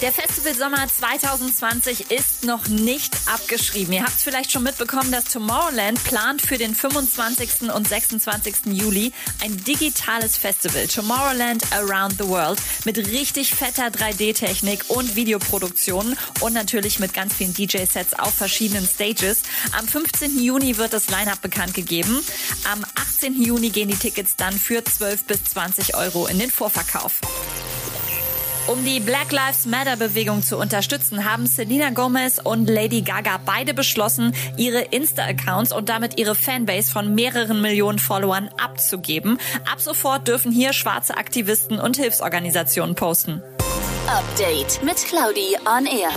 Der Festival Sommer 2020 ist noch nicht abgeschrieben. Ihr habt vielleicht schon mitbekommen, dass Tomorrowland plant für den 25. und 26. Juli ein digitales Festival. Tomorrowland Around the World mit richtig fetter 3D-Technik und Videoproduktionen und natürlich mit ganz vielen DJ-Sets auf verschiedenen Stages. Am 15. Juni wird das Line-Up bekannt gegeben. Am 18. Juni gehen die Tickets dann für 12 bis 20 Euro in den Vorverkauf. Um die Black Lives Matter Bewegung zu unterstützen, haben Selena Gomez und Lady Gaga beide beschlossen, ihre Insta-Accounts und damit ihre Fanbase von mehreren Millionen Followern abzugeben. Ab sofort dürfen hier schwarze Aktivisten und Hilfsorganisationen posten. Update mit Claudi on Air.